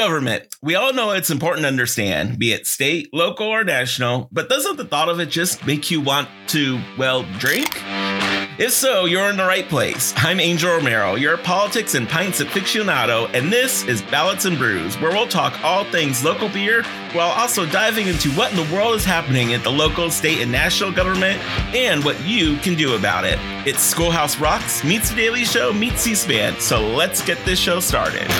Government. We all know it's important to understand, be it state, local, or national, but doesn't the thought of it just make you want to, well, drink? If so, you're in the right place. I'm Angel Romero, your politics and pints aficionado, and this is Ballots and Brews, where we'll talk all things local beer while also diving into what in the world is happening at the local, state, and national government and what you can do about it. It's Schoolhouse Rocks meets The Daily Show meets C-SPAN, so let's get this show started.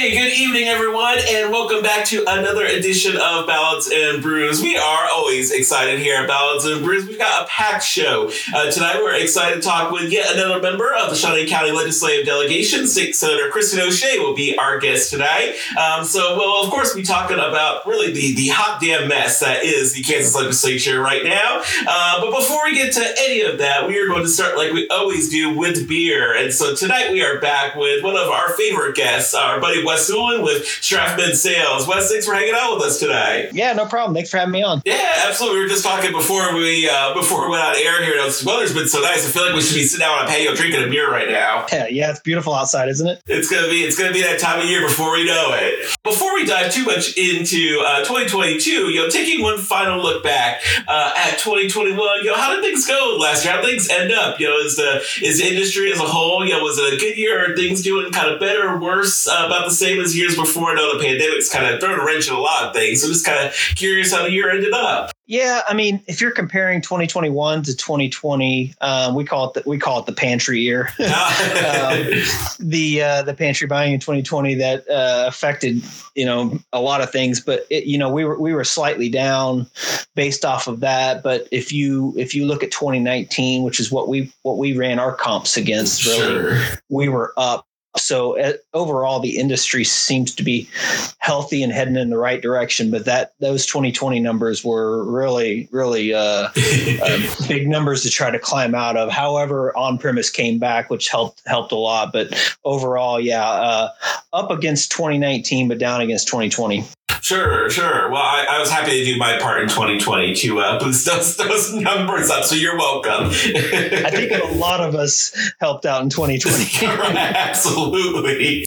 Hey, good evening, everyone, and welcome back to another edition of Ballots and Brews. We are always excited here at Ballots and Brews. We've got a packed show. Uh, tonight, we're excited to talk with yet another member of the Shawnee County Legislative Delegation. State Senator Kristen O'Shea will be our guest tonight. Um, so, we'll, of course, be talking about really the, the hot damn mess that is the Kansas legislature right now. Uh, but before we get to any of that, we are going to start like we always do with beer. And so, tonight, we are back with one of our favorite guests, our buddy Wes Sulin with Strathman Sales. Wes, thanks for hanging out with us today. Yeah, no problem. Thanks for having me on. Yeah, absolutely. We were just talking before we uh, before we went on air here. The weather's been so nice. I feel like we should be sitting out on a patio drinking a beer right now. Yeah, yeah, it's beautiful outside, isn't it? It's gonna be it's gonna be that time of year before we know it. Before we dive too much into uh, 2022, you know, taking one final look back uh, at 2021, you know, how did things go last year? How did things end up? You know, is the is the industry as a whole, you know, was it a good year? Are things doing kind of better or worse? Uh, about the same as years before. I know the pandemic's kind of thrown a wrench in a lot of things. So I'm just kind of curious how the year ended up. Yeah, I mean, if you're comparing 2021 to 2020, um, we call it the, we call it the pantry year. um, the uh, the pantry buying in 2020 that uh, affected you know a lot of things, but it, you know we were we were slightly down based off of that. But if you if you look at 2019, which is what we what we ran our comps against, really, sure. we were up so uh, overall, the industry seems to be healthy and heading in the right direction. But that those 2020 numbers were really, really uh, uh, big numbers to try to climb out of. However, on premise came back, which helped helped a lot. But overall, yeah, uh, up against 2019, but down against 2020. Sure, sure. Well, I, I, was happy to do my part in 2020 to uh, boost those, those numbers up. So you're welcome. I think a lot of us helped out in 2020. right, absolutely.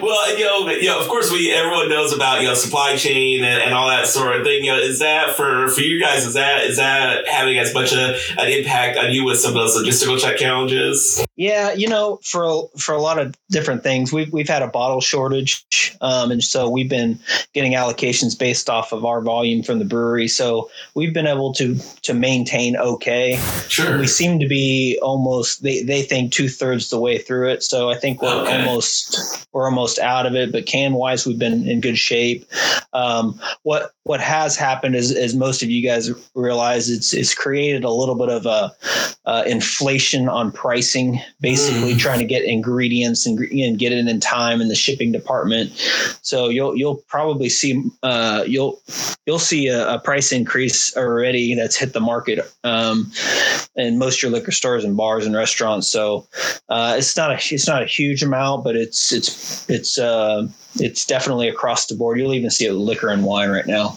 Well, you know, you know, of course, we everyone knows about you know supply chain and, and all that sort of thing. You know, is that for for you guys? Is that is that having as much a, an impact on you with some of those logistical check challenges? Yeah, you know, for for a lot of different things, we've we've had a bottle shortage, um, and so we've been getting allocations based off of our volume from the brewery. So we've been able to to maintain okay. Sure. We seem to be almost they, they think two thirds the way through it. So I think we're okay. almost we're almost out of it. But can wise we've been in good shape. Um, what what has happened is as most of you guys realize it's it's created a little bit of a uh, inflation on pricing, basically mm. trying to get ingredients and, and get it in time in the shipping department. So you'll you'll probably see uh, you'll you'll see a, a, price increase already that's hit the market um, in most of your liquor stores and bars and restaurants. So uh, it's not a it's not a huge amount, but it's it's it's uh, it's definitely across the board. You'll even see it with liquor and wine right now.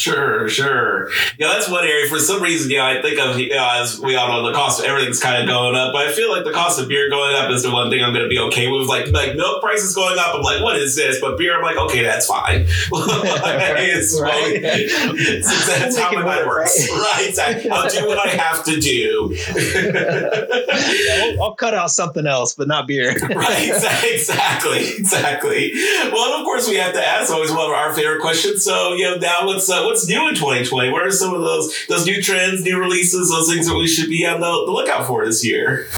Sure, sure. Yeah, that's one area. For some reason, yeah, I think of you know, as we all know, the cost of everything's kind of going up. But I feel like the cost of beer going up is the one thing I'm going to be okay with. Like, like milk prices going up, I'm like, what is this? But beer, I'm like, okay, that's fine. it's, right. it's, that's how my mind works. Right. right. I'll do what I have to do. yeah, I'll, I'll, cut out something else, but not beer. right. Exactly. Exactly. Well, of course, we have to ask always one of our favorite questions. So, you know, now let's. Uh, what's new in 2020? What are some of those those new trends, new releases, those things that we should be on the, the lookout for this year?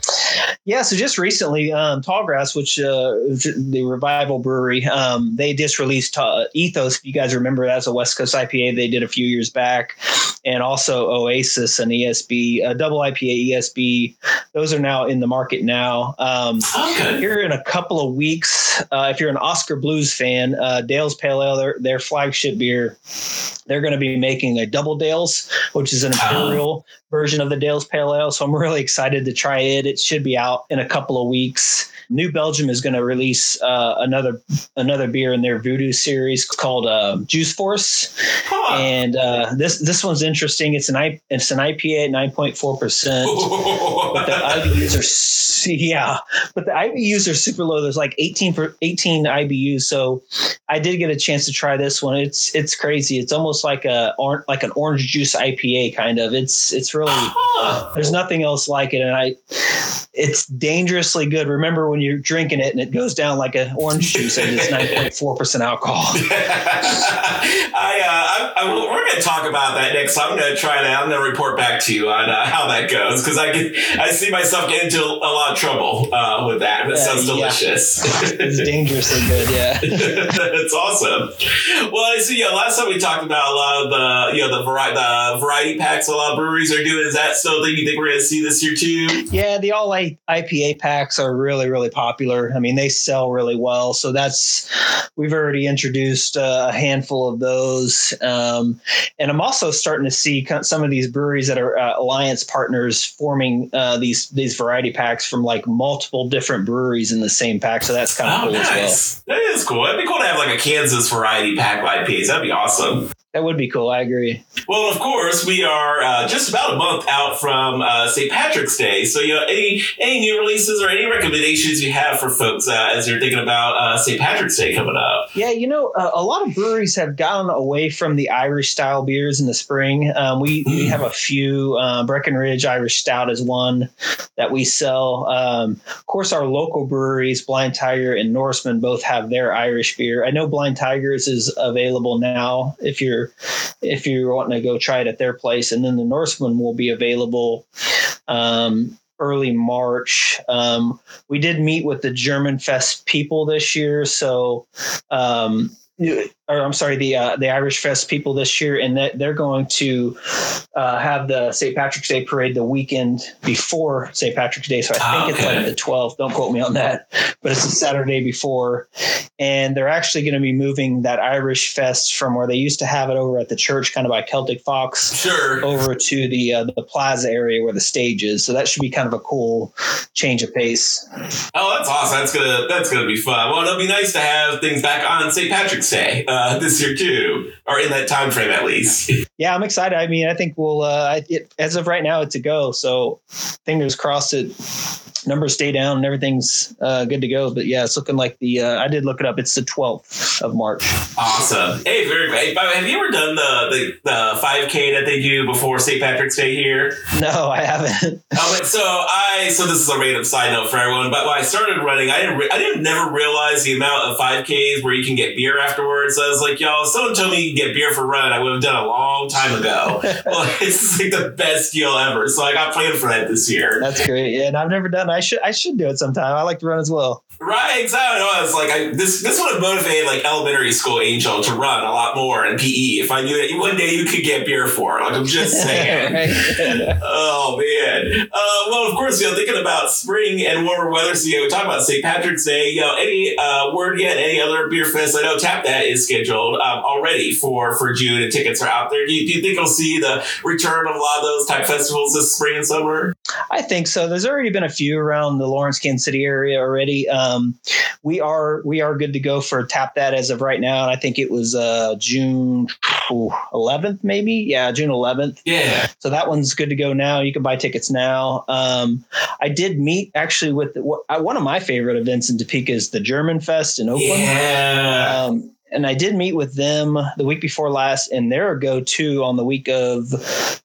Yeah, so just recently, um, Tallgrass, which uh, the Revival Brewery, um, they just released uh, Ethos. If you guys remember, that's a West Coast IPA they did a few years back, and also Oasis and ESB, a double IPA ESB. Those are now in the market now. Um, okay. Here in a couple of weeks, uh, if you're an Oskar Blues fan, uh, Dale's Pale Ale, their, their flagship beer, they're going to be making a double Dales, which is an imperial version of the Dales Pale Ale. So I'm really excited to try it. It should be out in a couple of weeks. New Belgium is going to release uh, another another beer in their Voodoo series called uh, Juice Force, huh. and uh, this this one's interesting. It's an I, it's an IPA at nine point four percent. But the IBUs are yeah, but the IBUs are super low. There's like 18 for 18 IBUs. So I did get a chance to try this one. It's it's crazy. It's almost like a or, like an orange juice IPA kind of. It's it's really there's nothing else like it, and I it's dangerously good. Remember when you're drinking it and it goes down like an orange juice and it's 9.4% alcohol. I, uh, I, I, we're going to talk about that next. I'm going to try that. I'm going to report back to you on uh, how that goes because I can, I see myself getting into a lot of trouble uh, with that. That sounds delicious. Yeah. it's dangerously good. Yeah. it's awesome. Well, I see. Know, last time we talked about a lot of the, you know, the variety, the variety packs a lot of breweries are doing. Is that still thing you think we're going to see this year too? Yeah. The all IPA packs are really, really popular. I mean, they sell really well. So that's, we've already introduced uh, a handful of those. Um, and I'm also starting to see some of these breweries that are uh, alliance partners forming uh, these, these variety packs from like multiple different breweries in the same pack. So that's kind of oh, cool nice. as well. That is cool. It'd be cool to have like a Kansas variety pack of IPAs. That'd be awesome. That would be cool. I agree. Well, of course, we are uh, just about a month out from uh, St. Patrick's Day. So, you know, any any new releases or any recommendations you have for folks uh, as you're thinking about uh, St. Patrick's Day coming up? Yeah, you know, uh, a lot of breweries have gone away from the Irish style beers in the spring. Um, we, we have a few. Uh, Breckenridge Irish Stout is one that we sell. Um, of course, our local breweries, Blind Tiger and Norsemen, both have their Irish beer. I know Blind Tigers is available now if you're if you're wanting to go try it at their place. And then the Norsemen will be available um, early March. Um, we did meet with the German Fest people this year, so um, or I'm sorry, the uh, the Irish Fest people this year, and that they're going to uh, have the St. Patrick's Day parade the weekend before St. Patrick's Day. So I think okay. it's like the 12th. Don't quote me on that, but it's the Saturday before, and they're actually going to be moving that Irish Fest from where they used to have it over at the church, kind of by Celtic Fox, sure, over to the uh, the plaza area where the stage is. So that should be kind of a cool change of pace. Oh, that's awesome! That's gonna that's gonna be fun. Well, it'll be nice to have things back on St. Patrick's Day uh, this year too, or in that time frame at least. yeah, I'm excited. I mean, I think we'll uh, it, as of right now, it's a go. So fingers crossed it numbers stay down and everything's uh, good to go. But yeah, it's looking like the uh, I did look it up. It's the 12th of March. Awesome. Hey, very great. By the way, have you ever done the the, the 5K that they do before St. Patrick's Day here? No, I haven't. um, so I so this is a random side note for everyone. But when I started running, I didn't re- I didn't never realize the amount of 5Ks where you can get beer afterwards. So I was like, y'all, someone told me you can get beer for run. I would have done a long time ago. well, it's like the best deal ever. So I got planned for that this year. That's great. Yeah, and I've never done. I should I should do it sometime. I like to run as well. Right, exactly. No, was like I, this. This would have motivated like elementary school Angel to run a lot more in PE if I knew that one day you could get beer for. Like I'm just saying. oh man. Uh, well, of course, you know, thinking about spring and warmer weather. So you know, we talk about St. Patrick's Day. You know, any uh, word yet? Any other beer fest? I know Tap That is scheduled um, already for for June, and tickets are out there. Do you, do you think we'll see the return of a lot of those type festivals this spring and summer? I think so. There's already been a few around the Lawrence, Kansas City area already. Um, we are we are good to go for tap that as of right now, and I think it was uh, June 11th, maybe. Yeah, June 11th. Yeah. So that one's good to go now. You can buy tickets now. Um, I did meet actually with one of my favorite events in Topeka is the German Fest in Oakland. Yeah. Um, and I did meet with them the week before last, and they're a go-to on the week of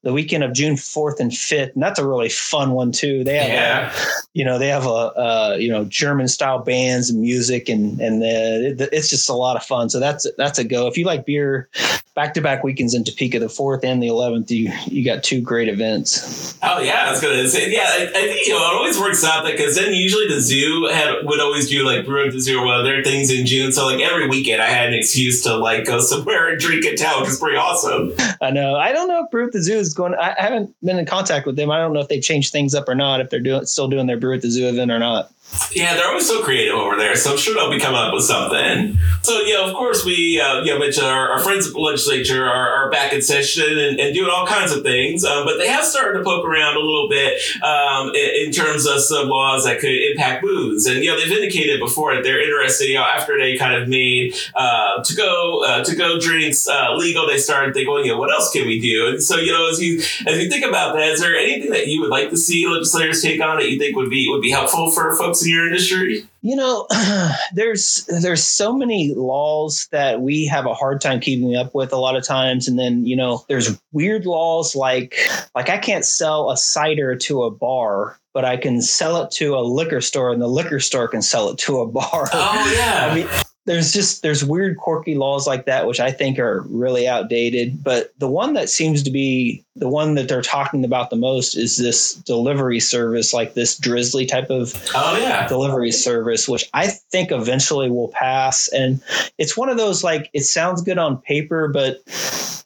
the weekend of June fourth and fifth, and that's a really fun one too. They have, yeah. a, you know, they have a, a, you know German style bands and music, and and uh, the, it's just a lot of fun. So that's that's a go. If you like beer, back to back weekends in Topeka, the fourth and the eleventh, you you got two great events. Oh yeah, I was gonna say yeah. I, I think you know it always works out that because then usually the zoo had would always do like brew at the zoo or one of their things in June. So like every weekend I had an excuse to like go somewhere and drink a town, is pretty awesome. I know. I don't know if Brew at the Zoo is going. I haven't been in contact with them. I don't know if they changed things up or not. If they're doing still doing their Brew at the Zoo event or not. Yeah, they're always so creative over there, so I'm sure they'll be coming up with something. So, yeah, of course, we uh, you know, mentioned our, our friends at the legislature are, are back in session and, and, doing all kinds of things, um, but they have started to poke around a little bit um, in, in, terms of some laws that could impact booze. And, you know, they've indicated before that they're interested, you know, after they kind of made uh, to go uh, to go drinks uh, legal, they started thinking, you know, what else can we do? And so, you know, as you as you think about that, is there anything that you would like to see legislators take on that you think would be would be helpful for folks in your industry? You know, there's there's so many laws that we have a hard time keeping up with a lot of times, and then you know, there's weird laws like like I can't sell a cider to a bar but I can sell it to a liquor store and the liquor store can sell it to a bar. Oh yeah. I mean, there's just there's weird quirky laws like that which i think are really outdated. But the one that seems to be the one that they're talking about the most is this delivery service like this Drizly type of oh yeah. delivery service which i think eventually will pass. And it's one of those like it sounds good on paper but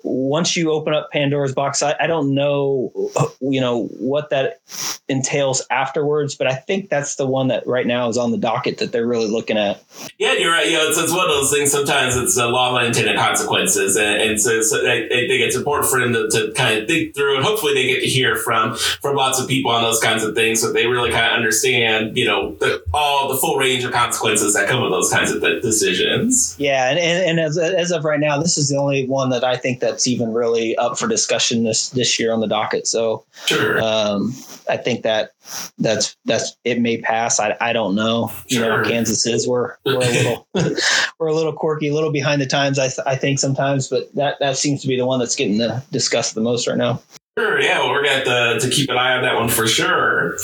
once you open up pandora's box I, I don't know you know what that entails afterwards but i think that's the one that right now is on the docket that they're really looking at. Yeah you're right. You know, it's, it's one of those things. Sometimes it's a law of unintended consequences, and, and so, so I, I, think it's important for them to, to kind of think through, and hopefully they get to hear from from lots of people on those kinds of things, so they really kind of understand, you know, the, all the full range of consequences that come with those kinds of decisions. Yeah, and, and, and as, as of right now, this is the only one that I think that's even really up for discussion this this year on the docket. So, sure. Um, I think that that's that's it may pass. I, I don't know. You know, Kansas is we're we're a little we're a little quirky, a little behind the times. I I think sometimes, but that that seems to be the one that's getting the, discussed the most right now. Sure, yeah, well, we're going to to keep an eye on that one for sure.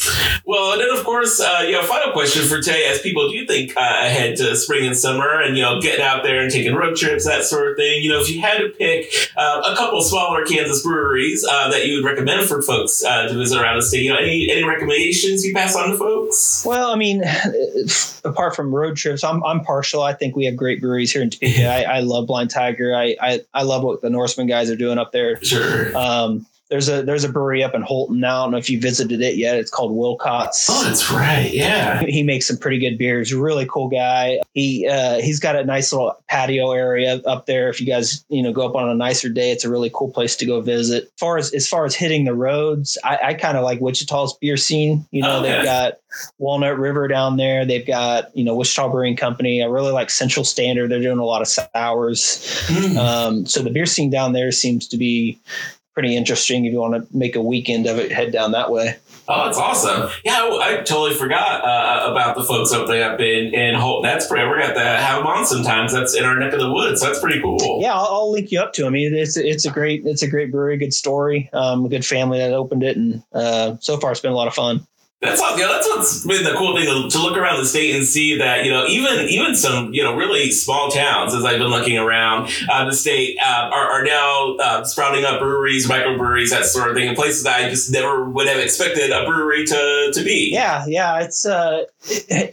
Well, and then of course, uh, you know, final question for today: as people do you think uh, ahead to spring and summer, and you know, getting out there and taking road trips, that sort of thing. You know, if you had to pick uh, a couple smaller Kansas breweries uh, that you would recommend for folks uh, to visit around the state, you know, any any recommendations you pass on to folks? Well, I mean, apart from road trips, I'm I'm partial. I think we have great breweries here in Topeka. I, I love Blind Tiger. I, I I love what the Norsemen guys are doing up there. Sure. Um, there's a there's a brewery up in Holton now. I don't know if you visited it yet. It's called Wilcott's. Oh, that's right. Yeah. He makes some pretty good beers. Really cool guy. He uh, he's got a nice little patio area up there. If you guys you know go up on a nicer day, it's a really cool place to go visit. As far as as far as hitting the roads, I, I kind of like Wichita's beer scene. You know, oh, they've got Walnut River down there. They've got you know Wichita Brewing Company. I really like Central Standard. They're doing a lot of sours. Mm. Um, so the beer scene down there seems to be pretty interesting if you want to make a weekend of it, head down that way. Oh, that's awesome! Yeah, I, I totally forgot uh, about the folks up there up in in Holt. That's pretty. We're got to have them on sometimes. That's in our neck of the woods. So that's pretty cool. Yeah, I'll, I'll, link you up to them. I mean, it's it's a great it's a great brewery, good story, um, a good family that opened it, and uh, so far it's been a lot of fun. That's all, yeah, that's what's been the cool thing to, look around the state and see that you know even even some you know really small towns as I've been looking around uh, the state uh, are, are, now uh, sprouting up breweries, microbreweries, that sort of thing in places that I just never would have expected a brewery to to be. Yeah, yeah, it's uh,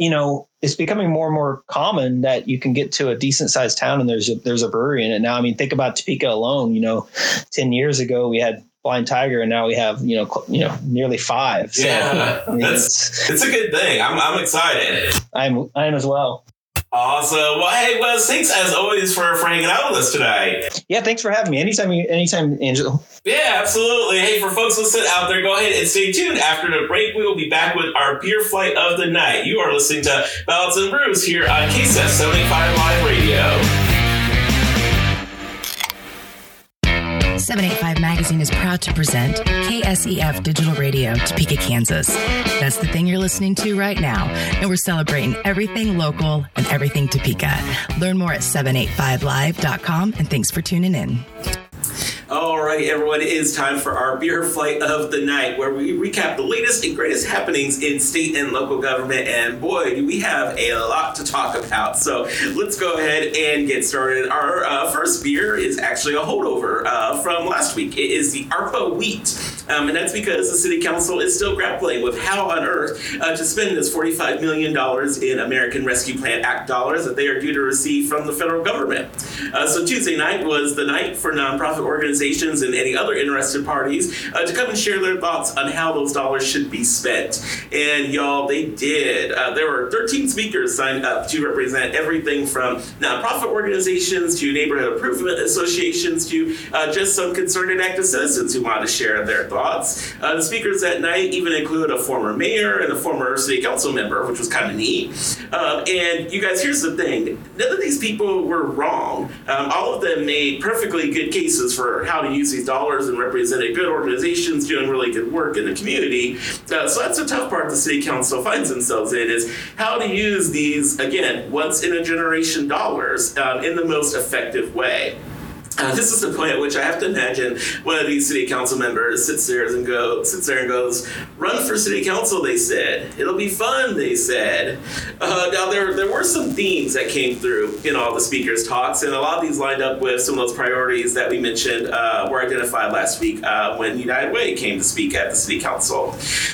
you know it's becoming more and more common that you can get to a decent sized town and there's a, there's a brewery in it now. I mean, think about Topeka alone. You know, ten years ago we had blind tiger and now we have you know you know nearly five. So, yeah I mean, that's it's, a good thing. I'm, I'm excited. I'm i'm as well. Awesome. Well hey wes thanks as always for, for hanging out with us today. Yeah thanks for having me. Anytime anytime angel. Yeah absolutely. Hey for folks listening out there go ahead and stay tuned. After the break we will be back with our beer flight of the night. You are listening to Ballots and Brews here on KSS 75 live radio 785 Magazine is proud to present KSEF Digital Radio, Topeka, Kansas. That's the thing you're listening to right now, and we're celebrating everything local and everything Topeka. Learn more at 785live.com, and thanks for tuning in. Alrighty, everyone, it is time for our beer flight of the night, where we recap the latest and greatest happenings in state and local government. And boy, do we have a lot to talk about. So let's go ahead and get started. Our uh, first beer is actually a holdover uh, from last week. It is the ARPA Wheat Um, and that's because the city council is still grappling with how on earth uh, to spend this $45 million in American Rescue Plan Act dollars that they are due to receive from the federal government. Uh, so Tuesday night was the night for nonprofit organizations and any other interested parties uh, to come and share their thoughts on how those dollars should be spent. And y'all, they did. Uh, there were 13 speakers signed up to represent everything from nonprofit organizations to neighborhood improvement associations to uh, just some concerned and active citizens who wanted to share their thoughts. Uh, the speakers that night even include a former mayor and a former city council member, which was kind of neat. Um, and you guys, here's the thing none of these people were wrong. Um, all of them made perfectly good cases for how to use these dollars and represented good organizations doing really good work in the community. Uh, so that's the tough part the city council finds themselves in is how to use these, again, once in a generation dollars um, in the most effective way. Uh, this is the point at which I have to imagine one of these city council members sits there and go sits there and goes, "Run for city council," they said. It'll be fun, they said. Uh, now there there were some themes that came through in all the speakers' talks, and a lot of these lined up with some of those priorities that we mentioned uh, were identified last week uh, when United Way came to speak at the city council.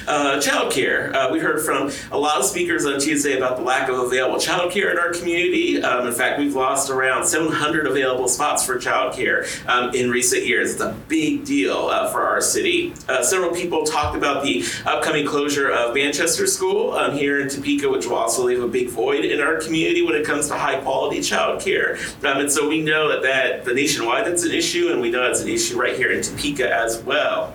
Uh, childcare. Uh, we heard from a lot of speakers on Tuesday about the lack of available child care in our community. Um, in fact, we've lost around 700 available spots for childcare childcare um, in recent years. It's a big deal uh, for our city. Uh, several people talked about the upcoming closure of Manchester School um, here in Topeka, which will also leave a big void in our community when it comes to high quality childcare. Um, and so we know that, that the nationwide that's an issue, and we know it's an issue right here in Topeka as well.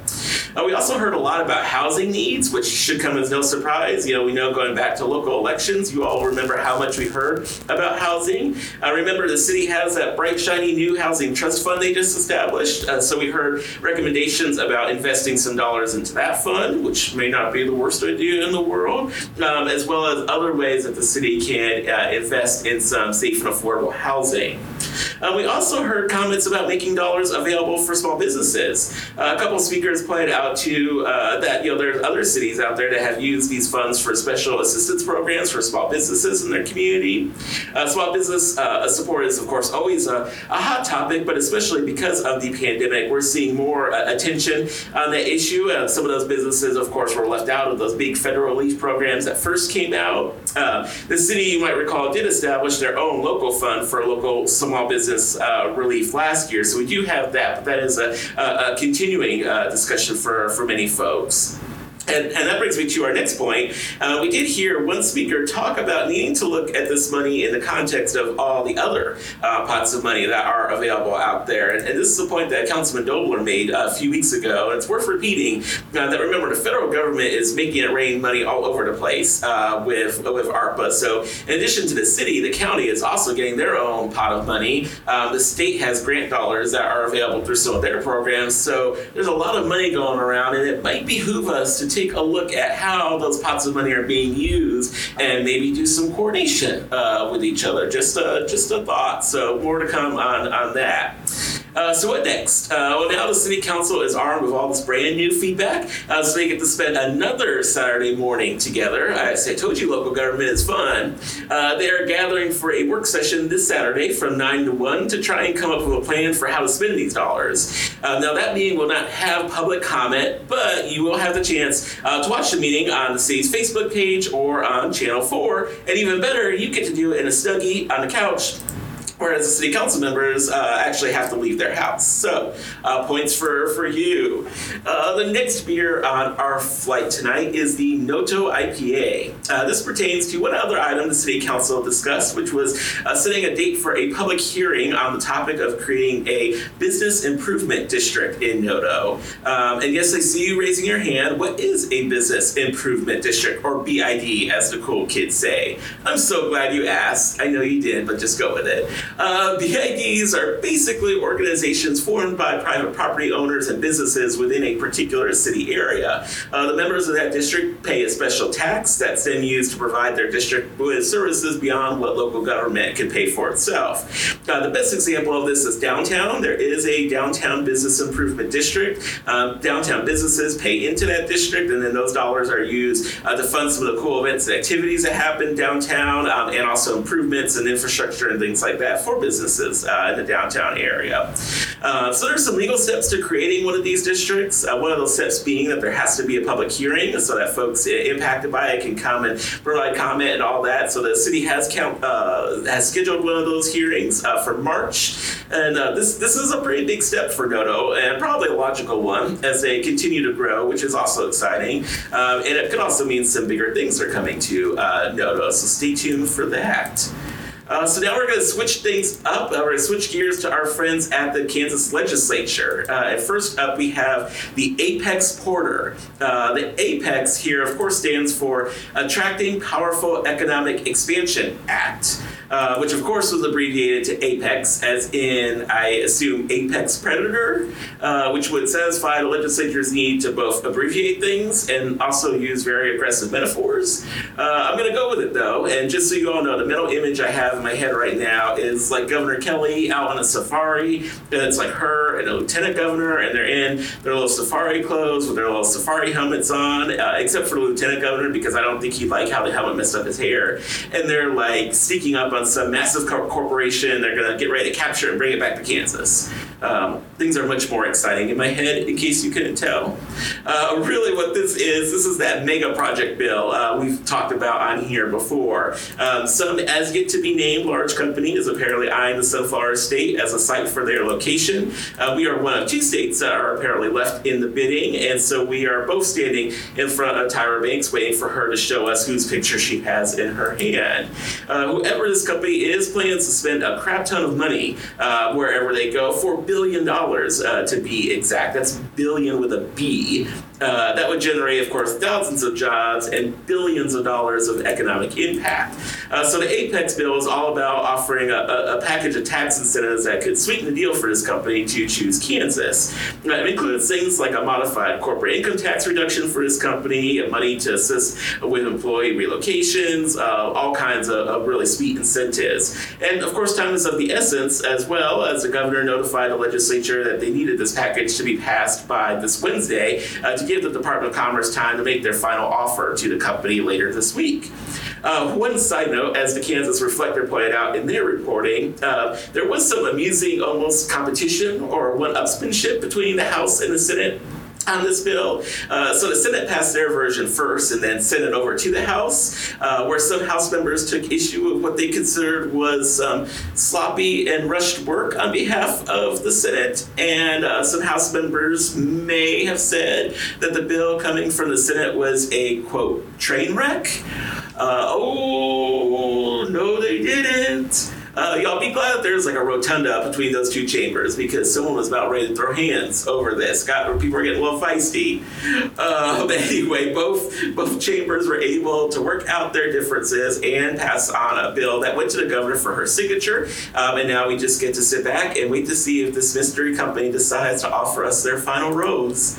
Uh, we also heard a lot about housing needs, which should come as no surprise. You know, we know going back to local elections, you all remember how much we heard about housing. Uh, remember, the city has that bright, shiny new housing trust fund they just established. Uh, so we heard recommendations about investing some dollars into that fund, which may not be the worst idea in the world, um, as well as other ways that the city can uh, invest in some safe and affordable housing. Uh, we also heard comments about making dollars available for small businesses. Uh, a couple speakers pointed out to uh, that you know there's other cities out there that have used these funds for special assistance programs for small businesses in their community. Uh, small business uh, support is of course always a, a, hot topic, but especially because of the pandemic, we're seeing more uh, attention on that issue. some of those businesses, of course, were left out of those big federal relief programs that first came out. the city, you might recall, did establish their own local fund for local small business uh, relief last year. So we do have that, but that is a, a, a continuing uh, discussion for, for many folks. And, and, that brings me to our next point. Uh, we did hear one speaker talk about needing to look at this money in the context of all the other uh, pots of money that are available out there. And, and, this is a point that Councilman Dobler made a few weeks ago. And it's worth repeating uh, that remember, the federal government is making it rain money all over the place uh, with, with ARPA. So, in addition to the city, the county is also getting their own pot of money. Um, the state has grant dollars that are available through some of their programs. So, there's a lot of money going around, and it might behoove us to take a look at how those pots of money are being used and maybe do some coordination uh, with each other. Just a, just a thought. So more to come on, on that. Uh, so what next? Uh, well, now the city council is armed with all this brand new feedback, uh, so they get to spend another Saturday morning together. I, told you local government is fun. Uh, they are gathering for a work session this Saturday from 9 to 1 to try and come up with a plan for how to spend these dollars. Uh, now, that meeting will not have public comment, but you will have the chance uh, to watch the meeting on the city's Facebook page or on Channel 4. And even better, you get to do it in a snuggie on the couch whereas the city council members uh, actually have to leave their house. So, uh, points for, for you. Uh, the next beer on our flight tonight is the Noto IPA. Uh, this pertains to one other item the city council discussed, which was uh, setting a date for a public hearing on the topic of creating a business improvement district in Noto. Um, and yes, I see you raising your hand. What is a business improvement district, or BID, as the cool kids say? I'm so glad you asked. I know you did, but just go with it. Uh, BIDs are basically organizations formed by private property owners and businesses within a particular city area. Uh, the members of that district pay a special tax that's then used to provide their district with services beyond what local government can pay for itself. Uh, the best example of this is downtown. There is a downtown business improvement district. Um, downtown businesses pay into that district, and then those dollars are used uh, to fund some of the cool events and activities that happen downtown, um, and also improvements and infrastructure and things like that for businesses uh, in the downtown area. Uh, so there's some legal steps to creating one of these districts. Uh, one of those steps being that there has to be a public hearing so that folks impacted by it can come and provide comment and all that. So the city has count, uh, has scheduled one of those hearings uh, for March, and uh, this this is a pretty big step for Noto and probably a logical one as they continue to grow, which is also exciting. And it could also mean some bigger things are coming to Noto. So stay tuned for that. Uh, so now we're going to switch things up. Uh, we're going to switch gears to our friends at the Kansas legislature. Uh, first up, we have the Apex Porter. Uh, the Apex here, of course, stands for Attracting Powerful Economic Expansion Act uh, which of course was abbreviated to Apex, as in, I assume, Apex Predator, uh, which would satisfy the legislature's need to both abbreviate things and also use very aggressive metaphors. Uh, I'm going to go with it though, and just so you all know, the mental image I have in my head right now is like Governor Kelly out on a safari, and it's like her and a lieutenant governor, and they're in their little safari clothes with their little safari helmets on, uh, except for the lieutenant governor because I don't think he liked how the helmet messed up his hair, and they're like sneaking up on some massive corporation. They're to get ready to capture it and bring it back to Kansas. Um, things are much more exciting in my head, in case you couldn't tell. Uh, really, what this is, this is that mega project bill uh, we've talked about on here before. Um, some as yet to be named large company is apparently eyeing the Sunflower State as a site for their location. Uh, we are one of two states that are apparently left in the bidding, and so we are both standing in front of Tyra Banks waiting for her to show us whose picture she has in her hand. Uh, whoever this company is plans to spend a crap ton of money uh, wherever they go for billion dollars uh, to be exact. That's billion with a B. Uh, that would generate, of course, thousands of jobs and billions of dollars of economic impact. Uh, so the Apex bill is all about offering a, a, package of tax incentives that could sweeten the deal for this company to choose Kansas. Uh, it includes things like a modified corporate income tax reduction for this company, money to assist with employee relocations, uh, all kinds of, of, really sweet incentives. And of course, time is of the essence, as well as the governor notified the legislature that they needed this package to be passed by this Wednesday uh, give the Department of Commerce time to make their final offer to the company later this week. Uh, one side note, as the Kansas Reflector pointed out in their reporting, uh, there was some amusing almost competition or one-upsmanship between the House and the Senate on this bill. Uh, so the Senate passed their version first and then sent it over to the House, uh, where some House members took issue with what they considered was um, sloppy and rushed work on behalf of the Senate. And uh, some House members may have said that the bill coming from the Senate was a quote, train wreck. Uh, oh, no, they didn't. Uh, y'all be glad there's like a rotunda between those two chambers because someone was about ready to throw hands over this. Got people were getting a little feisty. Uh, but anyway, both both chambers were able to work out their differences and pass on a bill that went to the governor for her signature. Um, and now we just get to sit back and wait to see if this mystery company decides to offer us their final rose.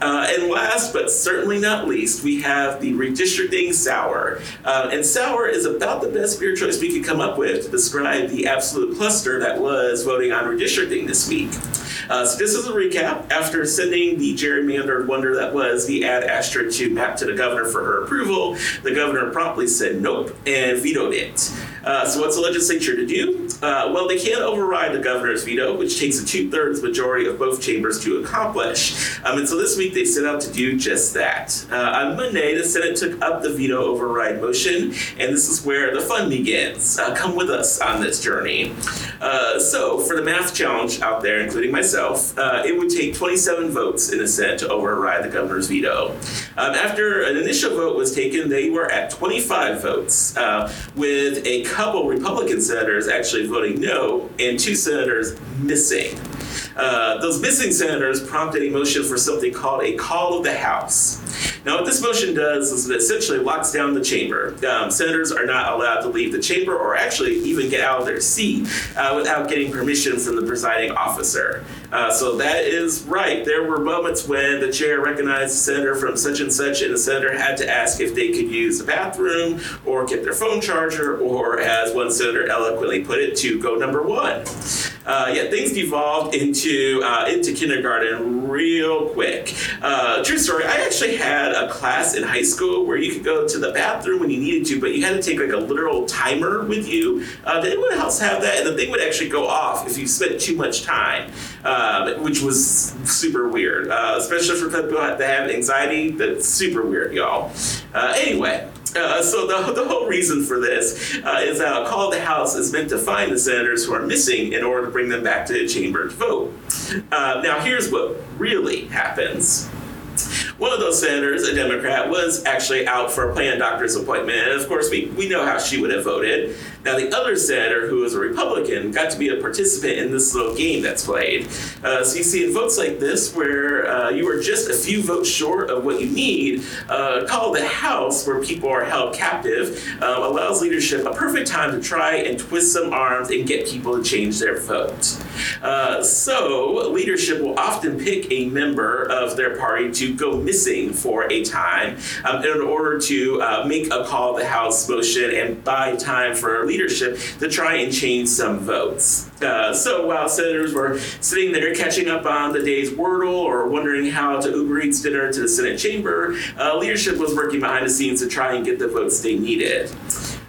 Uh, and last but certainly not least, we have the redistricting sour. Uh, and sour is about the best beer choice we could come up with to describe the absolute cluster that was voting on redistricting this week. Uh, so this is a recap. After sending the gerrymandered wonder that was the Ad Astra 2 map to the governor for her approval, the governor promptly said nope and vetoed it. Uh, so what's the legislature to do? Uh, well, they can't override the governor's veto, which takes a two-thirds majority of both chambers to accomplish. Um, and so this week they set out to do just that. Uh, on Monday, the Senate took up the veto override motion, and this is where the fun begins. Uh, come with us on this journey. Uh, so for the math challenge out there, including myself, uh, it would take 27 votes in the Senate to override the governor's veto. Um, after an initial vote was taken, they were at 25 votes, with a couple Republican senators actually voting no and two senators missing. Uh, those missing senators prompted a motion for something called a call of the House. Now, what this motion does is it essentially locks down the chamber. Um, senators are not allowed to leave the chamber or actually even get out of their seat uh, without getting permission from the presiding officer. Uh, so that is right. There were moments when the chair recognized a senator from such and such, and the senator had to ask if they could use the bathroom or get their phone charger, or as one senator eloquently put it, to go number one. uh, yeah, things devolved into uh, into kindergarten real quick. Uh, true story. I actually had a class in high school where you could go to the bathroom when you needed to, but you had to take like a literal timer with you. Uh, did anyone else have that? And the thing would actually go off if you spent too much time, um, which was super weird, uh, especially for people that have anxiety. That's super weird, y'all. Uh, anyway, uh, so the, the whole reason for this uh, is that a call to the House is meant to find the senators who are missing in order to bring them back to the chamber to vote. Uh, now, here's what really happens. One of those senators, a Democrat, was actually out for a planned doctor's appointment. And of course, we, we know how she would have voted. Now, the other senator, who is a Republican, got to be a participant in this little game that's played. Uh, so you see, in votes like this, where uh, you are just a few votes short of what you need, uh, called the House, where people are held captive, um, allows leadership a perfect time to try and twist some arms and get people to change their vote. Uh, so, leadership will often pick a member of their party to go missing for a time um, in order to uh, make a call the House motion and buy time for leadership to try and change some votes. Uh, so while senators were sitting there catching up on the day's Wordle or wondering how to Uber Eats dinner to the Senate chamber, uh, leadership was working behind the scenes to try and get the votes they needed.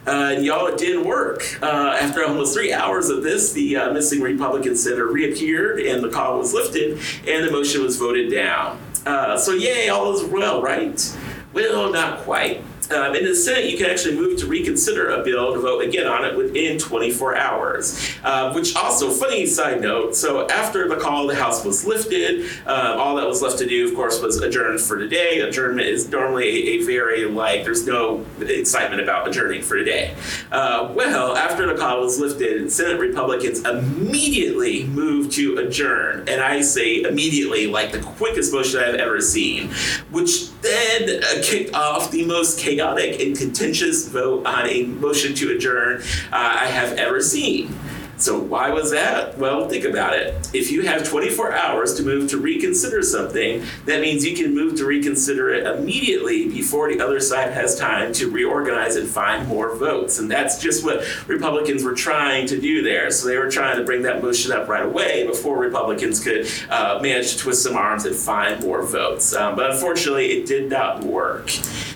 Uh, y'all, it didn't work. Uh, after almost three hours of this, the uh, missing Republican senator reappeared and the call was lifted and the motion was voted down. Uh, so, yay, all is well, right? Well, not quite. Um, in the Senate, you can actually move to reconsider a bill to vote again on it within 24 hours. Uh, which also, funny side note, so after the call the House was lifted, um, all that was left to do, of course, was adjourn for today. Adjournment is normally a, a very, like, there's no excitement about adjourning for today. Uh, well, after the call was lifted, Senate Republicans immediately moved to adjourn. And I say immediately, like the quickest motion I've ever seen, which then uh, kicked off the most chaotic and contentious vote on a motion to adjourn uh, I have ever seen. So, why was that? Well, think about it. If you have 24 hours to move to reconsider something, that means you can move to reconsider it immediately before the other side has time to reorganize and find more votes. And that's just what Republicans were trying to do there. So, they were trying to bring that motion up right away before Republicans could uh, manage to twist some arms and find more votes. Um, but unfortunately, it did not work.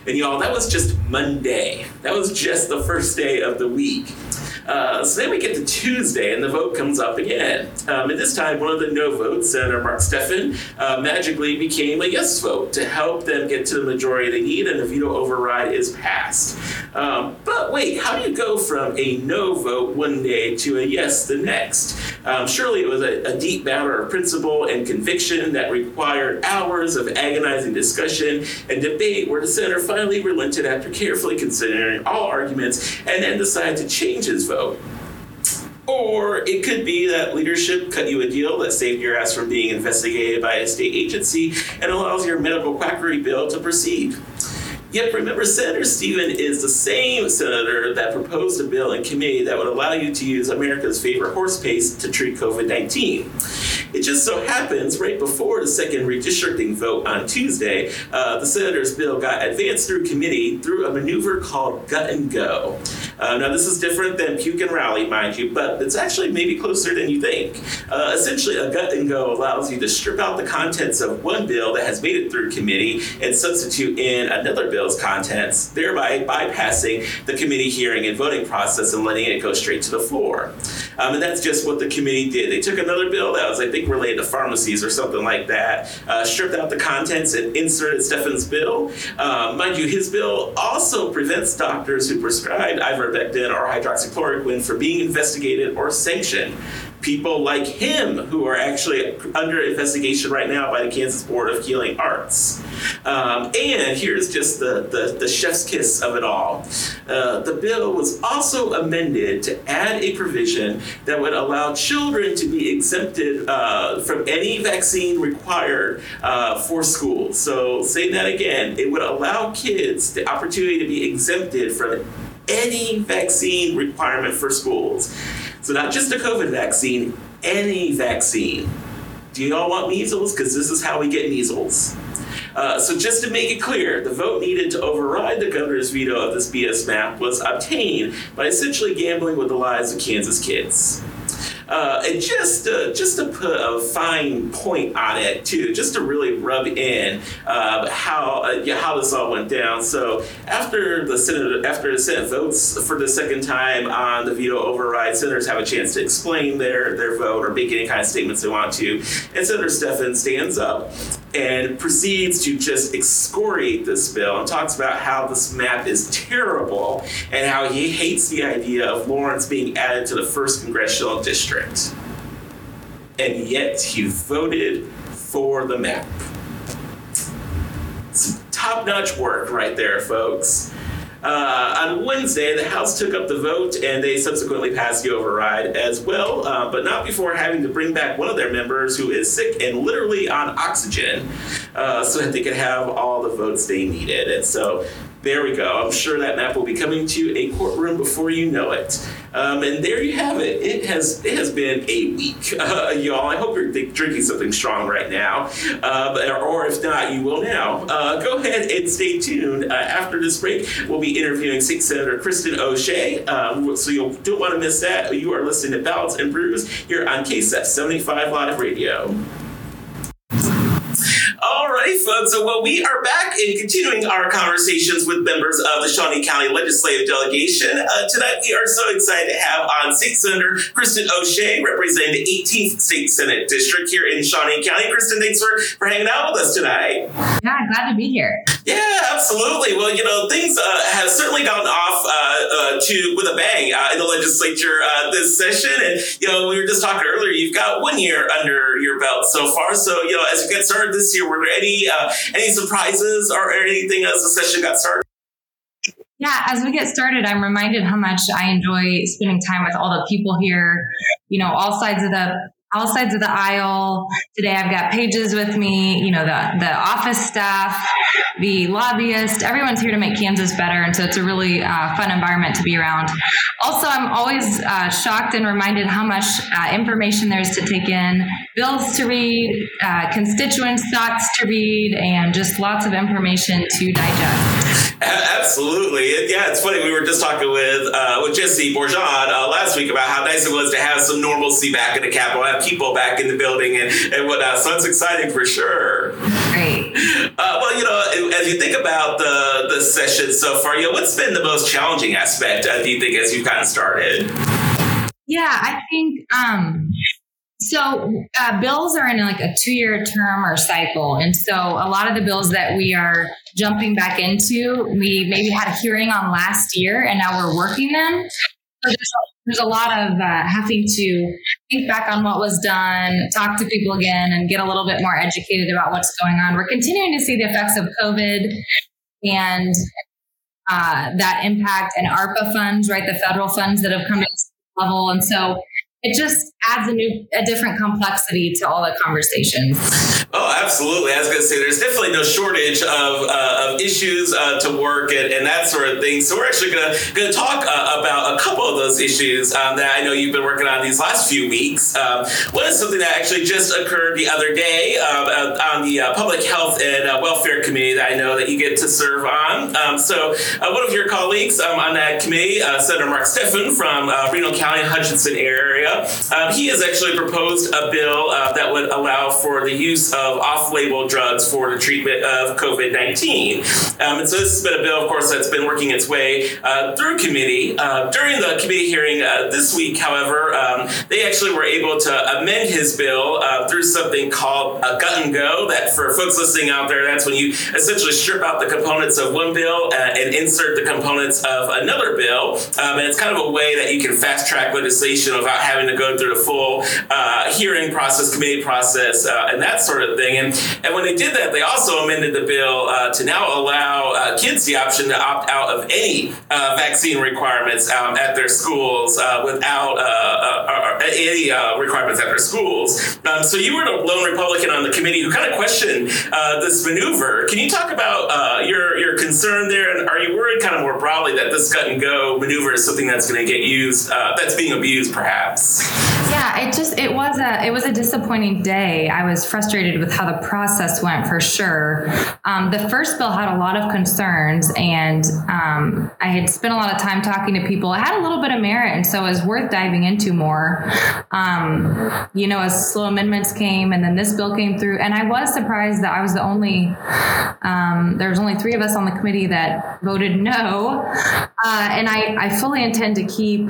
And y'all, that was just Monday. That was just the first day of the week. Uh, so then we get to Tuesday, and the vote comes up again. Um, and this time, one of the no votes, Senator Mark Steffen, uh, magically became a yes vote to help them get to the majority they need, and the veto override is passed. Um, but wait, how do you go from a no vote one day to a yes the next? Um, surely it was a, a deep matter of principle and conviction that required hours of agonizing discussion and debate where the senator finally relented after carefully considering all arguments and then decided to change his vote. Or it could be that leadership cut you a deal that saved your ass from being investigated by a state agency and allows your medical quackery bill to proceed. Yet remember, Senator Steffen is the same senator that proposed a bill in committee that would allow you to use America's favorite horse paste to treat COVID 19. It just so happens, right before the second redistricting vote on Tuesday, uh, the senator's bill got advanced through committee through a maneuver called gut and go. Uh, now, this is different than puke and rally, mind you, but it's actually maybe closer than you think. Uh, essentially, a gut and go allows you to strip out the contents of one bill that has made it through committee and substitute in another bill's contents, thereby bypassing the committee hearing and voting process and letting it go straight to the floor. Um, and that's just what the committee did. They took another bill that was, I think, related to pharmacies or something like that, uh, stripped out the contents and inserted Steffen's bill. Um, mind you, his bill also prevents doctors who prescribe ivermectin or hydroxychloroquine for being investigated or sanctioned people like him who are actually under investigation right now by the Kansas Board of Healing Arts. Um, and here's just the, the, the, chef's kiss of it all. Uh, the bill was also amended to add a provision that would allow children to be exempted uh, from any vaccine required uh, for school. So, say that again, it would allow kids the opportunity to be exempted from any vaccine requirement for schools. So not just a COVID vaccine, any vaccine. Do you all want measles? Because this is how we get measles. Uh, so just to make it clear, the vote needed to override the governor's veto of this BS map was obtained by essentially gambling with the lives of Kansas kids. Uh, and just to, just to put a fine point on it too, just to really rub in uh, how uh, how this all went down. So after the Senate after the Senate votes for the second time on the veto override, senators have a chance to explain their their vote or make any kind of statements they want to. And Senator Stefan stands up and proceeds to just excoriate this bill and talks about how this map is terrible and how he hates the idea of Lawrence being added to the first congressional district. And yet he voted for the map. top notch work right there, folks. Uh, on Wednesday, the House took up the vote and they subsequently passed the override as well, uh, but not before having to bring back one of their members who is sick and literally on oxygen uh, so that they could have all the votes they needed. And so there we go. I'm sure that map will be coming to a courtroom before you know it. Um, and there you have it. It has it has been a week, uh, y'all. I hope you're drinking something strong right now, uh, but, or if not, you will now. Uh, go ahead and stay tuned. Uh, after this break, we'll be interviewing State Senator Kristen O'Shea. Um, so you don't want to miss that. You are listening to Ballots and Brews here on KSET 75 Live Radio. All right, folks. So, well, we are back and continuing our conversations with members of the Shawnee County Legislative Delegation. Uh, tonight, we are so excited to have on State Senator Kristen O'Shea, representing the 18th State Senate District here in Shawnee County. Kristen, thanks for, for hanging out with us tonight. Yeah, glad to be here. Yeah, absolutely. Well, you know, things uh, have certainly gone off uh, uh to with a bang uh, in the legislature uh, this session. And, you know, we were just talking earlier, you've got one year under your belt so far. So, you know, as you get started this year, were there any uh, any surprises or anything as the session got started? Yeah, as we get started, I'm reminded how much I enjoy spending time with all the people here. You know, all sides of the all sides of the aisle. Today I've got pages with me, you know, the, the office staff, the lobbyist, everyone's here to make Kansas better. And so it's a really uh, fun environment to be around. Also, I'm always uh, shocked and reminded how much uh, information there's to take in, bills to read, uh, constituents' thoughts to read, and just lots of information to digest. Absolutely. Yeah, it's funny. We were just talking with uh, with Jesse Borjon uh, last week about how nice it was to have some normalcy back in the Capitol, have people back in the building and, and whatnot. So it's exciting for sure. Great. Uh, well, you know, as you think about the the session so far, you know, what's been the most challenging aspect? Uh, do you think as you've gotten started? Yeah, I think um, so uh, bills are in like a two year term or cycle. And so a lot of the bills that we are jumping back into, we maybe had a hearing on last year and now we're working them. So there's a, there's a lot of uh, having to think back on what was done, talk to people again, and get a little bit more educated about what's going on. We're continuing to see the effects of COVID and uh, that impact and ARPA funds, right? The federal funds that have come to this level. And so it just adds a new, a different complexity to all the conversations. Oh, absolutely. I was going to say there's definitely no shortage of, uh, of issues uh, to work and, and, that sort of thing. So we're actually going to talk uh, about a couple of those issues um, that I know you've been working on these last few weeks. Um, one is something that actually just occurred the other day um, uh, on the uh, Public Health and uh, Welfare Committee that I know that you get to serve on. Um, so one of your colleagues um, on that committee, Senator Mark Steffen from Reno County, Hutchinson area, um, he has actually proposed a bill uh, that would allow for the use of off-label drugs for the treatment of COVID-19. Um, and so this has been a bill, of course, that's been working its way uh, through committee. Uh, during the committee hearing uh, this week, however, um, they actually were able to amend his bill uh, through something called a gut and go. That for folks listening out there, that's when you essentially strip out the components of one bill uh, and insert the components of another bill. Um, and it's kind of a way that you can fast track legislation without having having to go through the full uh, hearing process, committee process, uh, and that sort of thing. And, and when they did that, they also amended the bill uh, to now allow uh, kids the option to opt out of any uh, vaccine requirements um, at their schools uh, without any requirements at their schools. Um, so you were the lone Republican on the committee who kind of questioned this maneuver. Can you talk about your your concern there, and are you worried kind of more broadly that this gut and go maneuver is something that's going to get used, that's being abused, perhaps? Yeah, it just it was a it was a disappointing day. I was frustrated with how the process went for sure. Um, the first bill had a lot of concerns, and um, I had spent a lot of time talking to people. It had a little bit of merit, and so it was worth diving into more. Um, you know, as slow amendments came, and then this bill came through, and I was surprised that I was the only. Um, there was only three of us on the committee that voted no, uh, and I, I fully intend to keep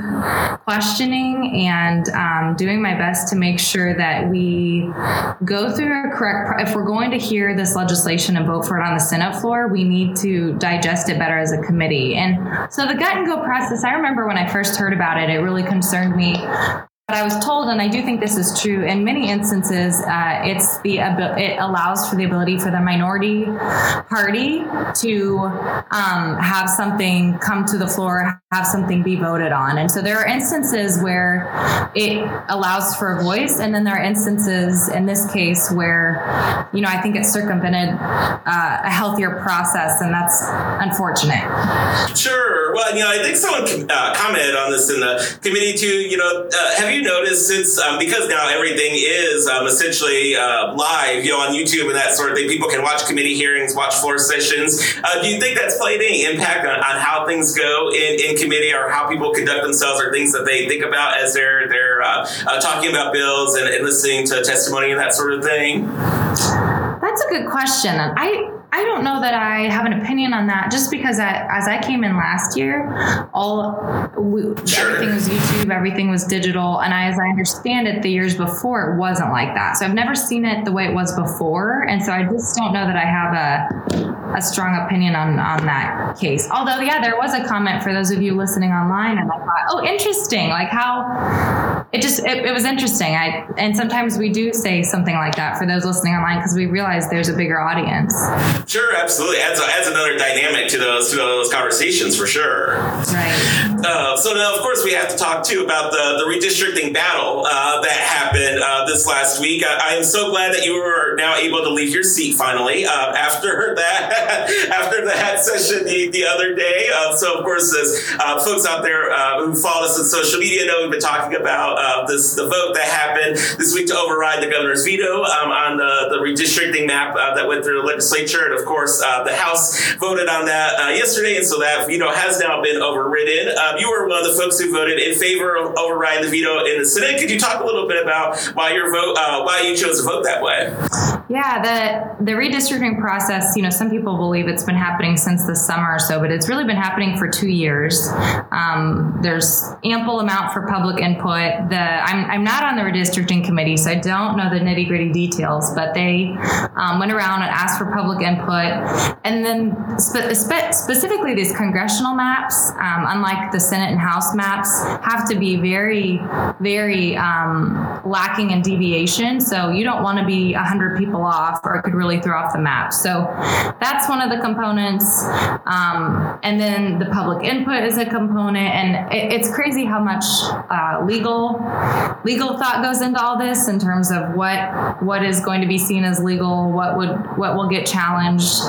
questioning and um, doing my best to make sure that we go through a correct. If we're going to hear this legislation and vote for it on the Senate floor, we need to digest it better as a committee. And so the gut and go process. I remember when I first heard about it, it really concerned me but I was told, and I do think this is true, in many instances, uh, it's the it allows for the ability for the minority party to um, have something come to the floor, have something be voted on, and so there are instances where it allows for a voice, and then there are instances, in this case, where you know I think it circumvented uh, a healthier process, and that's unfortunate. Sure. Well, you know, I think someone uh, commented on this in the committee too. You know, uh, have you noticed since um, because now everything is um, essentially uh, live, you know, on YouTube and that sort of thing, people can watch committee hearings, watch floor sessions. Uh, do you think that's played any impact on, on how things go in, in committee or how people conduct themselves or things that they think about as they're they're uh, uh talking about bills and, and listening to testimony and that sort of thing? That's a good question. I I don't know that I have an opinion on that. Just because I, as I came in last year, all we, everything was YouTube, everything was digital, and I, as I understand it, the years before it wasn't like that. So I've never seen it the way it was before, and so I just don't know that I have a a strong opinion on on that case. Although, yeah, there was a comment for those of you listening online, and I thought, oh, interesting, like how it just it, it was interesting. I and sometimes we do say something like that for those listening online because we realize there's a bigger audience. Sure, absolutely. Adds, adds another dynamic to those to those conversations for sure. Right. Uh, so now, of course, we have to talk too about the the redistricting battle uh, that happened uh, this last week. I, I, am so glad that you were now able to leave your seat finally uh, after that after that session the, the other day. Uh, so, of course, as uh, folks out there who follow us on social media know, we've been talking about this the vote that happened this week to override the governor's veto um, on the, the redistricting map that went through the legislature And of course, uh, the House voted on that uh, yesterday, and so that veto has now been overridden. Um, you were one of the folks who voted in favor of overriding the veto in the Senate. Could you talk a little bit about why your vote, uh, why you chose to vote that way? Yeah, the the redistricting process. You know, some people believe it's been happening since the summer or so, but it's really been happening for two years. Um, there's ample amount for public input. The I'm I'm not on the redistricting committee, so I don't know the nitty gritty details, but they um, went around and asked for public input. And then spe- spe- specifically these congressional maps, um, unlike the Senate and House maps, have to be very, very um, lacking in deviation. So you don't want to be 100 people off or it could really throw off the map. So that's one of the components. Um, and then the public input is a component. And it, it's crazy how much uh, legal legal thought goes into all this in terms of what what is going to be seen as legal, what would what will get challenged.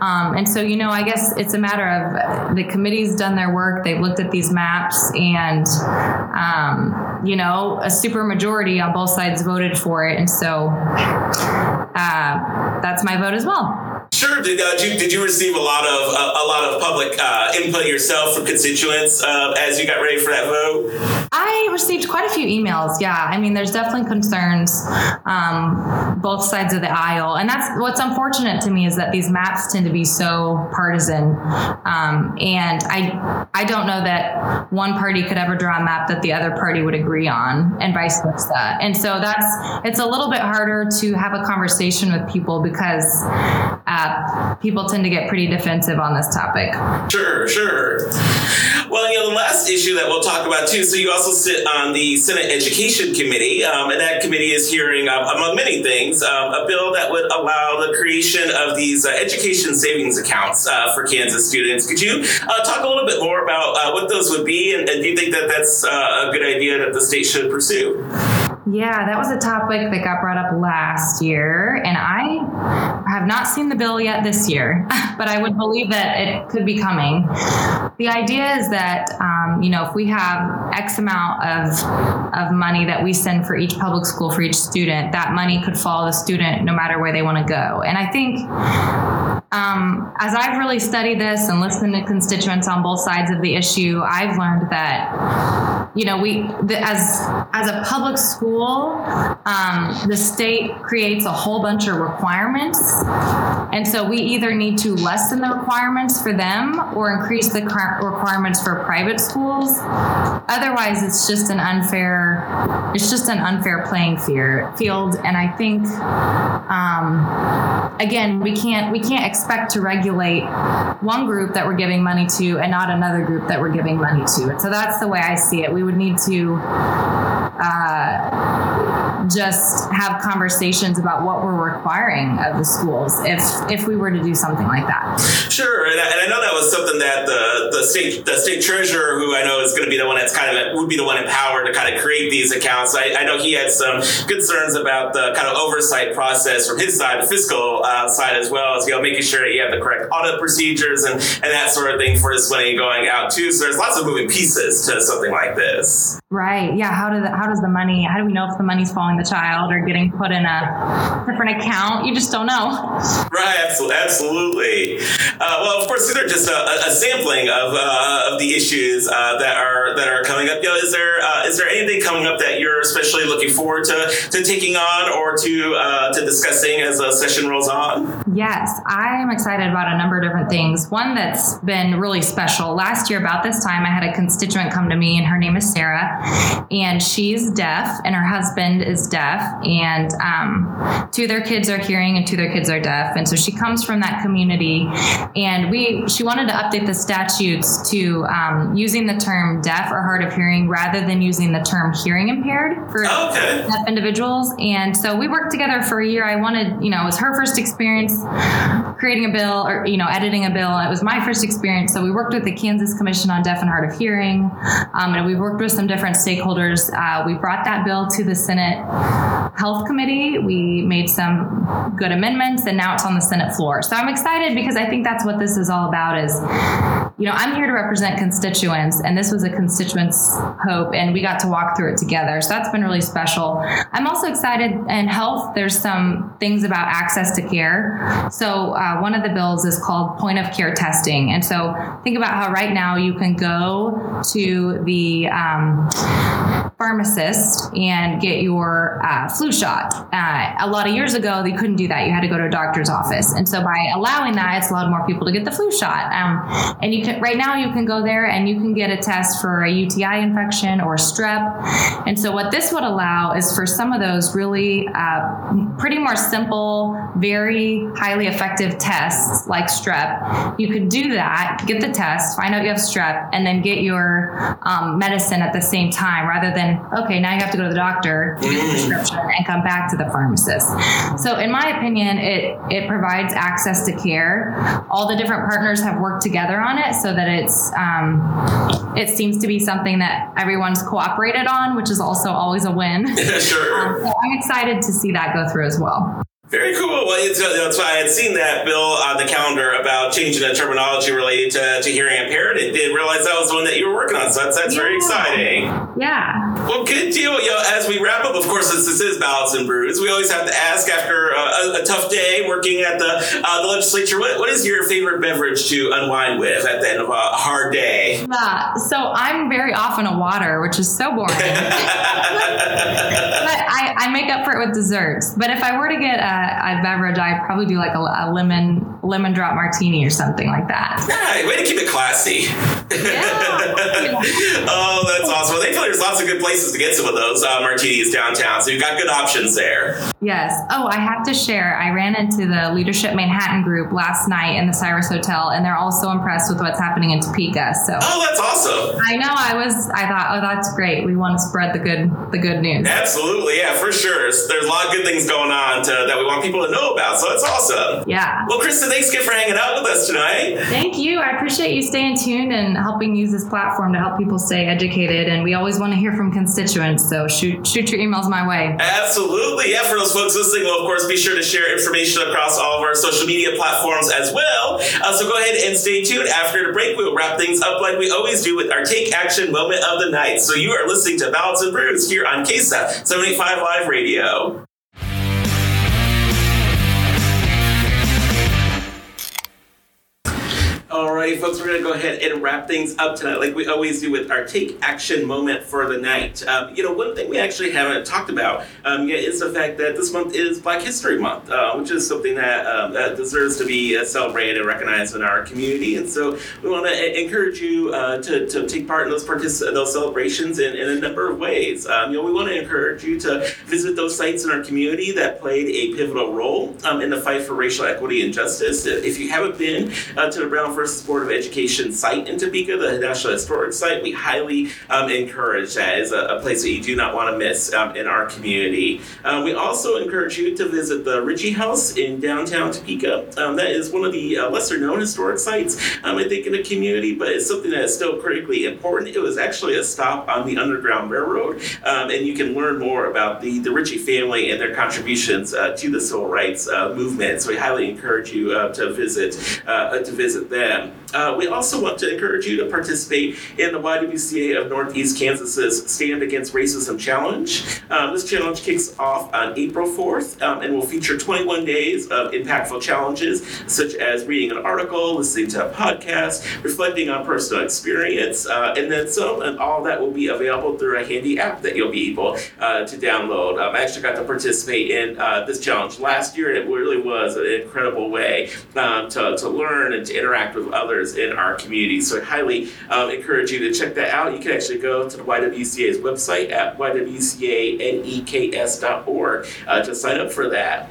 Um, and so, you know, I guess it's a matter of the committee's done their work. They've looked at these maps and, um, you know, a super majority on both sides voted for it. And so uh, that's my vote as well. Sure. Did, uh, did, you, did you receive a lot of uh, a lot of public uh, input yourself from constituents uh, as you got ready for that vote? I received quite a few emails. Yeah, I mean, there's definitely concerns um, both sides of the aisle, and that's what's unfortunate to me is that these maps tend to be so partisan, um, and I I don't know that one party could ever draw a map that the other party would agree on, and vice versa. And so that's it's a little bit harder to have a conversation with people because. Uh, people tend to get pretty defensive on this topic. Sure, sure. Well, you know, the last issue that we'll talk about too. So you also sit on the Senate Education Committee, um, and that committee is hearing, um, among many things, um, a bill that would allow the creation of these uh, education savings accounts uh, for Kansas students. Could you uh, talk a little bit more about uh, what those would be, and, and do you think that that's uh, a good idea that the state should pursue? Yeah, that was a topic that got brought up last year, and I have not seen the bill yet this year, but I would believe that it could be coming. The idea is that um, you know, if we have X amount of of money that we send for each public school for each student, that money could follow the student no matter where they want to go. And I think um, as I've really studied this and listened to constituents on both sides of the issue, I've learned that you know we the, as as a public school, um, the state creates a whole bunch of requirements, and so we either need to lessen the requirements for them or increase the requirements for private schools. Otherwise, it's just an unfair it's just an unfair playing field, and I think um, again we can't we can't expect to regulate one group that we're giving money to and not another group that we're giving money to. And so that's the way I see it. We would need to uh, just have conversations about what we're requiring of the schools if if we were to do something like that. Sure, and I, and I know that was something that the the state the state treasurer, who I know is going to be the one that's kind of would be the one empowered to kind of create these accounts. I, I know he had some concerns about the kind of oversight process from his side, the fiscal uh, side as well as you know making sure that you have the correct audit procedures and and that sort of thing for this money going out too. So there's lots of moving pieces to something like this. Right. Yeah. How do the, how does the money? How do we know if the money's the child or getting put in a different account? You just don't know. Right. Absolutely. Uh, well, of course, these are just a, a sampling of, uh, of the issues uh, that are that are coming up. Yo, is there uh, is there anything coming up that you're especially looking forward to to taking on or to uh, to discussing as the session rolls on? Yes, I am excited about a number of different things. One that's been really special. Last year, about this time, I had a constituent come to me, and her name is Sarah and she's deaf, and her husband is deaf, and um, two of their kids are hearing, and two of their kids are deaf, and so she comes from that community, and we she wanted to update the statutes to um, using the term deaf or hard of hearing rather than using the term hearing impaired for okay. deaf individuals, and so we worked together for a year. I wanted, you know, it was her first experience creating a bill or you know editing a bill. It was my first experience, so we worked with the Kansas Commission on Deaf and Hard of Hearing, um, and we worked with some different different stakeholders. Uh, we brought that bill to the Senate Health Committee. We made some good amendments, and now it's on the Senate floor. So I'm excited because I think that's what this is all about. Is you know I'm here to represent constituents, and this was a constituent's hope, and we got to walk through it together. So that's been really special. I'm also excited in health. There's some things about access to care. So uh, one of the bills is called point of care testing, and so think about how right now you can go to the um, pharmacist and get your uh, flu shot. Uh, a lot of years ago, they couldn't do that. You had to go to a doctor's office, and so by allowing that, it's allowed more people to get the flu shot. Um, and you can right now you can go there and you can get a test for a UTI infection or strep. And so what this would allow is for some of those really uh, pretty more simple, very highly effective tests like strep. You could do that, get the test, find out you have strep, and then get your um, medicine at the same same time rather than, okay, now you have to go to the doctor get a prescription and come back to the pharmacist. So, in my opinion, it, it provides access to care. All the different partners have worked together on it so that it's, um, it seems to be something that everyone's cooperated on, which is also always a win. sure. Um, so I'm excited to see that go through as well. Very cool. Well, it's, that's why I had seen that bill on the calendar about changing the terminology related to, to hearing impaired. I didn't realize that was the one that you were working on. So that's, that's yeah. very exciting. Yeah. Well, good deal. You know, as we wrap up, of course, since this is Ballots and Brews, we always have to ask after a, a tough day working at the uh, the legislature, what, what is your favorite beverage to unwind with at the end of a hard day? Yeah. So I'm very often a water, which is so boring. but I, I make up for it with desserts. But if I were to get a a, beverage, I'd probably do like a, a, lemon lemon drop martini or something like that. Yeah, way to keep it classy. Yeah. oh, that's awesome. Well, thankfully, there's lots of good places to get some of those uh, martinis downtown, so you've got good options there. Yes. Oh, I have to share. I ran into the Leadership Manhattan group last night in the Cyrus Hotel, and they're all so impressed with what's happening in Topeka. So. Oh, that's awesome. I know. I was. I thought, oh, that's great. We want to spread the good the good news. Absolutely. Yeah, for sure. There's a lot of good things going on to, that we want people to know about. So it's awesome. Yeah. Well, Kristen, thanks again for hanging out with us tonight. Thank you. I appreciate you staying tuned and helping use this platform to help people stay educated. And we always want to hear from constituents. So shoot shoot your emails my way. Absolutely. Yeah. For those folks listening, we'll of course be sure to share information across all of our social media platforms as well. Uh, so go ahead and stay tuned. After the break, we'll wrap things up like we always do with our take action moment of the night. So you are listening to Ballots and Brews here on KSEF 75 Live Radio. All right, folks, we're going to go ahead and wrap things up tonight, like we always do with our take action moment for the night. Um, you know, one thing we actually haven't talked about um, yet is the fact that this month is Black History Month, uh, which is something that, um, that deserves to be uh, celebrated and recognized in our community. And so we want to encourage you uh, to, to take part in those partic- those celebrations in, in a number of ways. Um, you know, we want to encourage you to visit those sites in our community that played a pivotal role um, in the fight for racial equity and justice. If you haven't been uh, to the Brown versus Board of Education site in Topeka, the National Historic Site. We highly um, encourage that as a, a, place that you do not want to miss um, in our community. Uh, we also encourage you to visit the Ritchie House in downtown Topeka. Um, that is one of the uh, lesser known historic sites, um, I think, in the community, but it's something that is still critically important. It was actually a stop on the Underground Railroad, um, and you can learn more about the, the Ritchie family and their contributions uh, to the civil rights uh, movement. So we highly encourage you uh, to visit to visit them. Uh, we also want to encourage you to participate in the YWCA of Northeast Kansas's Stand Against Racism Challenge. Um, this challenge kicks off on April 4th um, and will feature 21 days of impactful challenges, such as reading an article, listening to a podcast, reflecting on personal experience, uh, and then some, and all that will be available through a handy app that you'll be able uh, to download. Um, I actually got to participate in uh, this challenge last year, and it really was an incredible way um, to, to learn and to interact with others others in our community. So I highly um, encourage you to check that out. You can actually go to the YWCA's website at ywcaneks.org uh, to sign up for that.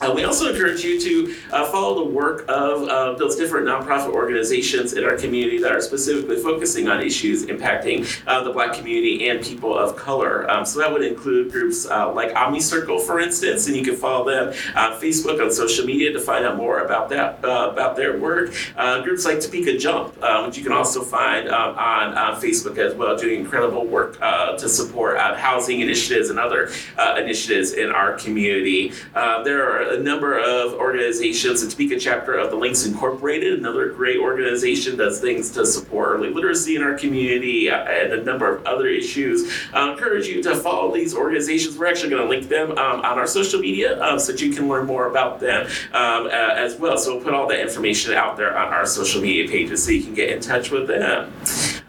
Uh, we also encourage you to uh, follow the work of uh, those different nonprofit organizations in our community that are specifically focusing on issues impacting uh, the Black community and people of color. Um, so that would include groups uh, like Omni Circle, for instance, and you can follow them on Facebook, on social media to find out more about that uh, about their work. groups like Topeka Jump, which you can also find on, on Facebook as well, doing incredible work to support housing initiatives and other initiatives in our community. there are a number of organizations. The Topeka chapter of the Links Incorporated, another great organization, does things to support early literacy in our community uh, and a number of other issues. I encourage you to follow these organizations. We're actually going to link them um, on our social media um, so that you can learn more about them um, uh, as well. So we'll put all that information out there on our social media pages so you can get in touch with them.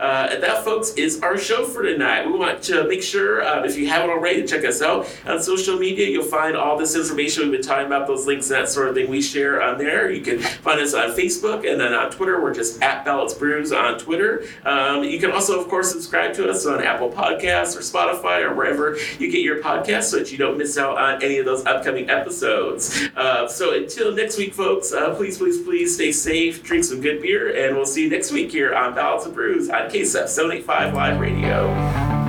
Uh, that, folks, is our show for tonight. We want to make sure, uh, if you haven't already, check us out on social media. You'll find all this information we've been talking about, those links that sort of thing we share on there. You can find us on Facebook and then on Twitter. We're just at Ballots Brews on Twitter. Um, you can also, of course, subscribe to us on Apple Podcasts or Spotify or wherever you get your podcasts so that you don't miss out on any of those upcoming episodes. Uh, so until next week, folks, uh, please, please, please stay safe, drink some good beer, and we'll see you next week here on Ballots and Brews KSEF 785 Live Radio.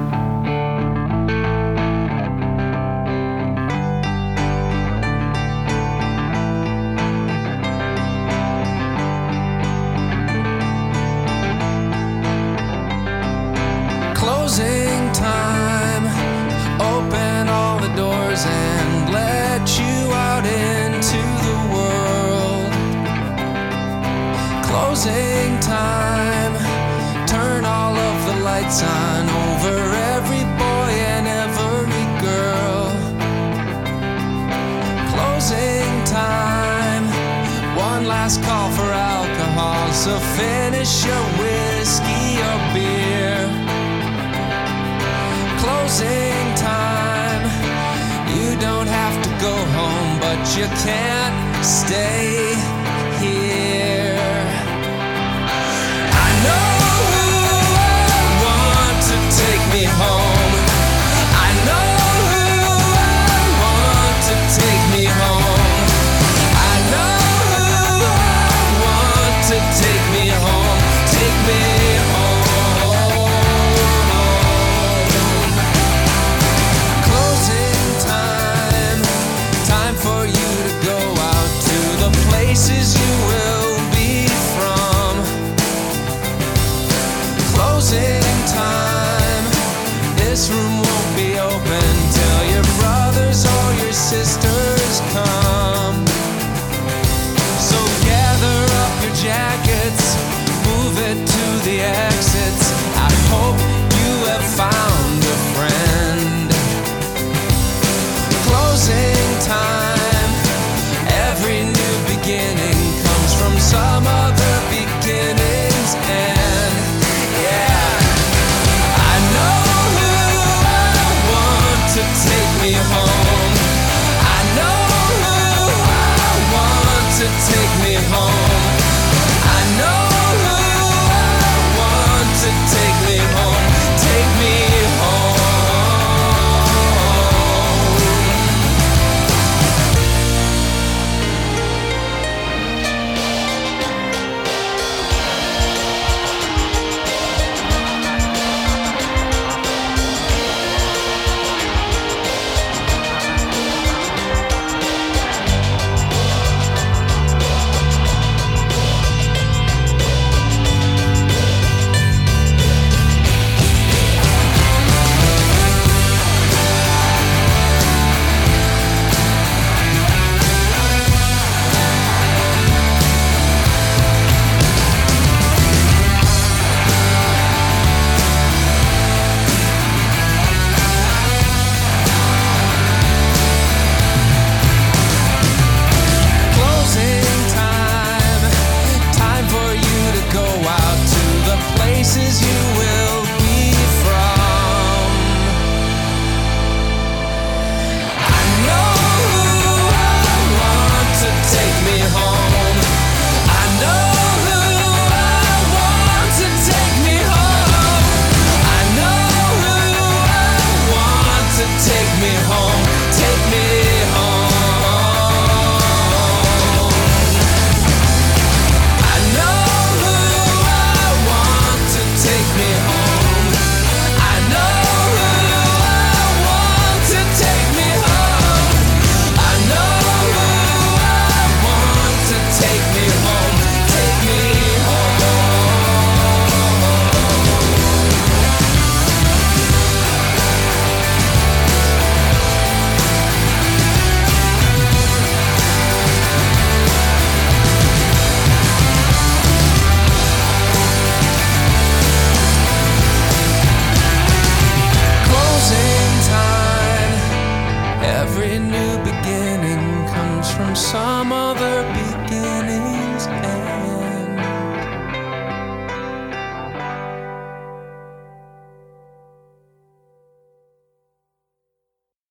The